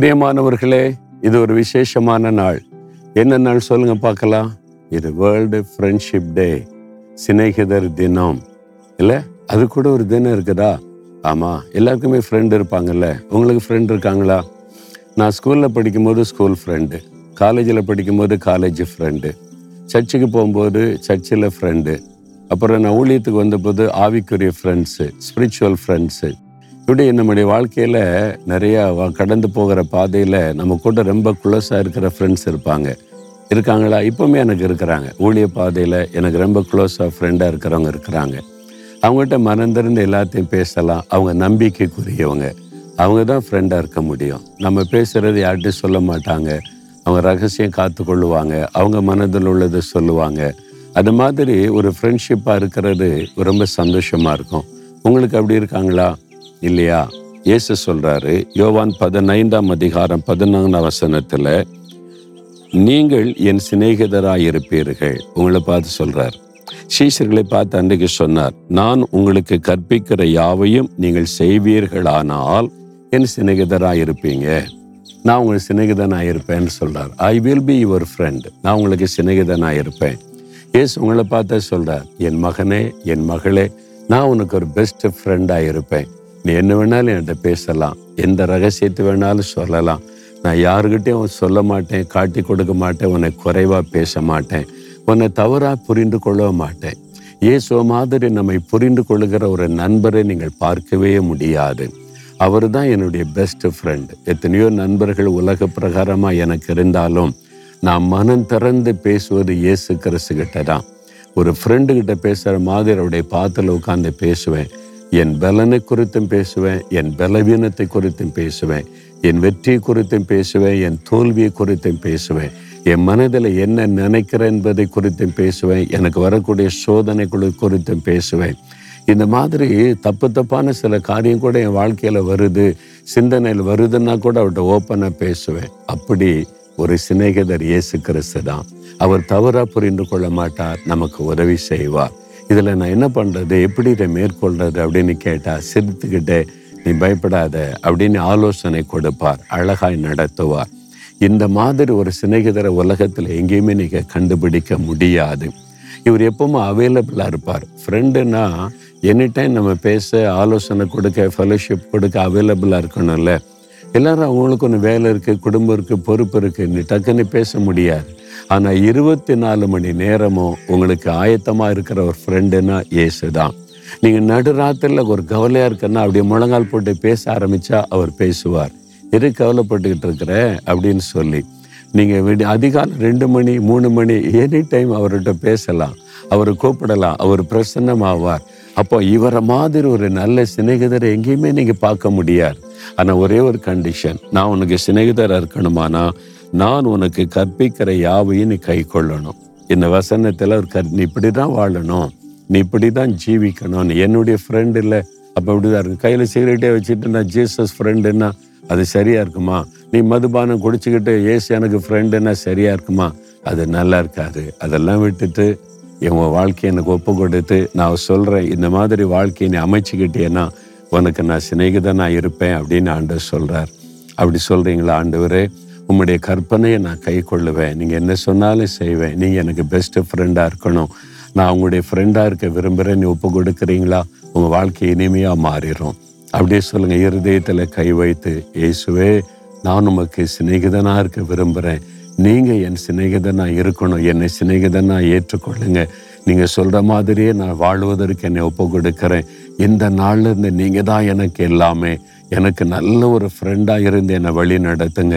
பிரியமானவர்களே இது ஒரு விசேஷமான நாள். என்ன நாள் சொல்லுங்க பார்க்கலாம். இது வேர்ல்டு ஃப்ரெண்ட்ஷிப் டே சிநேகிதர் தினம். இல்லை? அது கூட ஒரு தினம் இருக்குதா? ஆமாம் எல்லாருக்குமே ஃப்ரெண்டு இருப்பாங்கல்ல. உங்களுக்கு ஃப்ரெண்ட் இருக்காங்களா? நான் ஸ்கூலில் படிக்கும்போது ஸ்கூல் ஃப்ரெண்டு காலேஜில் படிக்கும்போது காலேஜ் ஃப்ரெண்டு சர்ச்சுக்கு போகும்போது சர்ச்சில் ஃப்ரெண்டு அப்புறம் நான் ஊழியத்துக்கு வந்தபோது ஆவிக்குரிய ஃப்ரெண்ட்ஸு ஸ்பிரிச்சுவல் ஃப்ரெண்ட்ஸு டுடே நம்முடைய வாழ்க்கையில் நிறையா கடந்து போகிற பாதையில் நம்ம கூட ரொம்ப குளோஸாக இருக்கிற ஃப்ரெண்ட்ஸ் இருப்பாங்க. இருக்காங்களா? இப்போவுமே எனக்கு இருக்கிறாங்க. ஊழிய பாதையில் எனக்கு ரொம்ப க்ளோஸாக ஃப்ரெண்டாக இருக்கிறவங்க இருக்கிறாங்க. அவங்ககிட்ட மறந்திருந்து எல்லாத்தையும் பேசலாம். அவங்க நம்பிக்கைக்குரியவங்க. அவங்க தான் ஃப்ரெண்டாக இருக்க முடியும். நம்ம பேசுகிறது யார்கிட்டையும் சொல்ல மாட்டாங்க. அவங்க ரகசியம் காத்து கொள்ளுவாங்க அவங்க மனதில் உள்ளதை சொல்லுவாங்க. அது மாதிரி ஒரு ஃப்ரெண்ட்ஷிப்பாக இருக்கிறது ரொம்ப சந்தோஷமாக இருக்கும். உங்களுக்கு அப்படி இருக்காங்களா? இல்லையா? இயேசு சொல்றாரு யோவான் பதினைந்தாம் அதிகாரம் பதினான்காம் வசனத்துல நீங்கள் என் சிநேகிதராய் இருப்பீர்கள் உங்களை பார்த்து சொல்றார். சீஷர்களை பார்த்து அன்றைக்கு சொன்னார் நான் உங்களுக்கு கற்பிக்கிற யாவையும் நீங்கள் செய்வீர்களானால் என் சிநேகிதராக இருப்பீங்க நான் உங்களுக்கு சிநேகிதனாக இருப்பேன்னு சொல்றார். I will be your friend நான் உங்களுக்கு சிநேகிதனாக இருப்பேன் ஏஸ் உங்களை பார்த்தா சொல்றார் என் மகனே என் மகளே நான் உனக்கு ஒரு பெஸ்ட் ஃப்ரெண்டாக இருப்பேன் நீ என்ன வேணாலும் என்கிட்ட பேசலாம். எந்த ரகசியத்தை வேணாலும் சொல்லலாம். நான் யாருக்கிட்டையும் சொல்ல மாட்டேன் காட்டி கொடுக்க மாட்டேன் உன்னை குறைவாக பேச மாட்டேன். உன்னை தவறாக புரிந்து கொள்ள மாட்டேன். இயேசு மாதிரி நம்மை புரிந்து கொள்ளுகிற ஒரு நண்பரை நீங்கள் பார்க்கவே முடியாது. அவர் தான் என்னுடைய பெஸ்ட் ஃப்ரெண்ட் எத்தனையோ நண்பர்கள் உலக பிரகாரமாக எனக்கு இருந்தாலும் நான் மனம் திறந்து பேசுவது இயேசு கிறிஸ்து கிட்ட தான் ஒரு ஃப்ரெண்டு கிட்ட பேசுகிற மாதிரி அவருடைய பாத்தில் உட்காந்து பேசுவேன். என் பலனை குறித்தும் பேசுவேன் என் பலவீனத்தை குறித்தும் பேசுவேன் என் வெற்றி குறித்தும் பேசுவேன் என் தோல்வியை குறித்தும் பேசுவேன். என் மனதில் என்ன நினைக்கிறேன் என்பதை குறித்தும் பேசுவேன் எனக்கு வரக்கூடிய சோதனைகளை குறித்தும் பேசுவேன். இந்த மாதிரி தப்பு தப்பான சில காரியம் கூட என் வாழ்க்கையில் வருது. சிந்தனையில் வருதுன்னா கூட அவர்கிட்ட ஓப்பனாக பேசுவேன். அப்படி ஒரு சிநேகிதர் இயேசு கிறிஸ்து தான். அவர் தவறாக புரிந்து கொள்ள மாட்டார் நமக்கு உதவி செய்வார். இதில் நான் என்ன பண்ணுறது? எப்படி இதை மேற்கொள்கிறது? அப்படின்னு கேட்டால் சிரித்துக்கிட்டே நீ பயப்படாத அப்படின்னு ஆலோசனை கொடுப்பார். அழகாய் நடத்துவார். இந்த மாதிரி ஒரு சிநேகிதரை உலகத்தில் எங்கேயுமே நீங்கள் கண்டுபிடிக்க முடியாது. இவர் எப்பவுமே அவைலபிளாக இருப்பார். ஃப்ரெண்டுனா எனி டைம் நம்ம பேச ஆலோசனை கொடுக்க ஃபெலோஷிப் கொடுக்க அவைலபிளாக இருக்கணும்ல. எல்லாரும் அவங்களுக்கு ஒன்று வேலை இருக்குது குடும்பம் இருக்குது பொறுப்பு இருக்குது நீ டக்குன்னு பேச முடியாது. ஆனால் இருபத்தி நாலு மணி நேரமும் உங்களுக்கு ஆயத்தமாக இருக்கிற ஒரு ஃப்ரெண்டுன்னா இயேசு தான் நீங்கள் நடுராத்திரில் ஒரு கவலையாக இருக்குன்னா அப்படியே முழங்கால் போட்டு பேச ஆரம்பித்தா அவர் பேசுவார். எது கவலைப்பட்டுக்கிட்டு இருக்கிற? அப்படின்னு சொல்லி. நீங்கள் விடி அதிகாலை ரெண்டு மணி மூணு மணி எனி டைம் அவர்கிட்ட பேசலாம். அவரை கூப்பிடலாம் அவர் பிரசன்னமாவார். அப்போ இவரை மாதிரி ஒரு நல்ல சிநேகிதரை எங்கேயுமே நீங்கள் பார்க்க முடியாது. ஆனால் ஒரே ஒரு கண்டிஷன் நான் உனக்கு சிநேகிதராக இருக்கணுமானா நான் உனக்கு கற்பிக்கிற யாவையும் நீ கை கொள்ளணும். இந்த வசனத்தில் ஒரு கற் நீ இப்படி தான் வாழணும் நீ இப்படி தான் ஜீவிக்கணும் என்னுடைய ஃப்ரெண்டு இல்லை. அப்போ இப்படிதான் இருக்கு. கையில் சிகரெட்டே வச்சுட்டு நான் ஜீசஸ் ஃப்ரெண்டுன்னா அது சரியா இருக்குமா? நீ மதுபானம் குடிச்சுக்கிட்டு ஏசு எனக்கு ஃப்ரெண்டுன்னா சரியா இருக்குமா? அது நல்லா இருக்காது. அதெல்லாம் விட்டுட்டு என் வாழ்க்கையை எனக்கு ஒப்பு கொடுத்து நான் சொல்கிறேன் இந்த மாதிரி வாழ்க்கையை நீ அமைச்சுக்கிட்டேன்னா உனக்கு நான் சிநேகிதனாக இருப்பேன் அப்படின்னு ஆண்டவர் சொல்கிறார் அப்படி சொல்கிறீங்களா ஆண்டவரே? உம்முடைய கற்பனையை நான் கை கொள்ளுவேன். நீங்கள் என்ன சொன்னாலும் செய்வேன். நீங்கள் எனக்கு பெஸ்ட்டு ஃப்ரெண்டாக இருக்கணும். நான் உங்களுடைய ஃப்ரெண்டாக இருக்க விரும்புகிறேன் நீ ஒப்பு கொடுக்குறீங்களா? உங்கள் வாழ்க்கை இனிமையாக மாறிடும் அப்படியே சொல்லுங்கள் இருதயத்தில் கை வைத்து இயேசுவே நான் உமக்கு சிநேகிதனாக இருக்க விரும்புகிறேன் நீங்கள் என் சிநேகிதனாக இருக்கணும். என்னை சிநேகிதனாக ஏற்றுக்கொள்ளுங்க. நீங்கள் சொல்கிற மாதிரியே நான் வாழ்வதற்கு என்னை ஒப்பு கொடுக்குறேன். இந்த நாள்லேருந்து நீங்கள் தான் எனக்கு எல்லாமே. எனக்கு நல்ல ஒரு ஃப்ரெண்டாக இருந்து என்னை வழி நடத்துங்க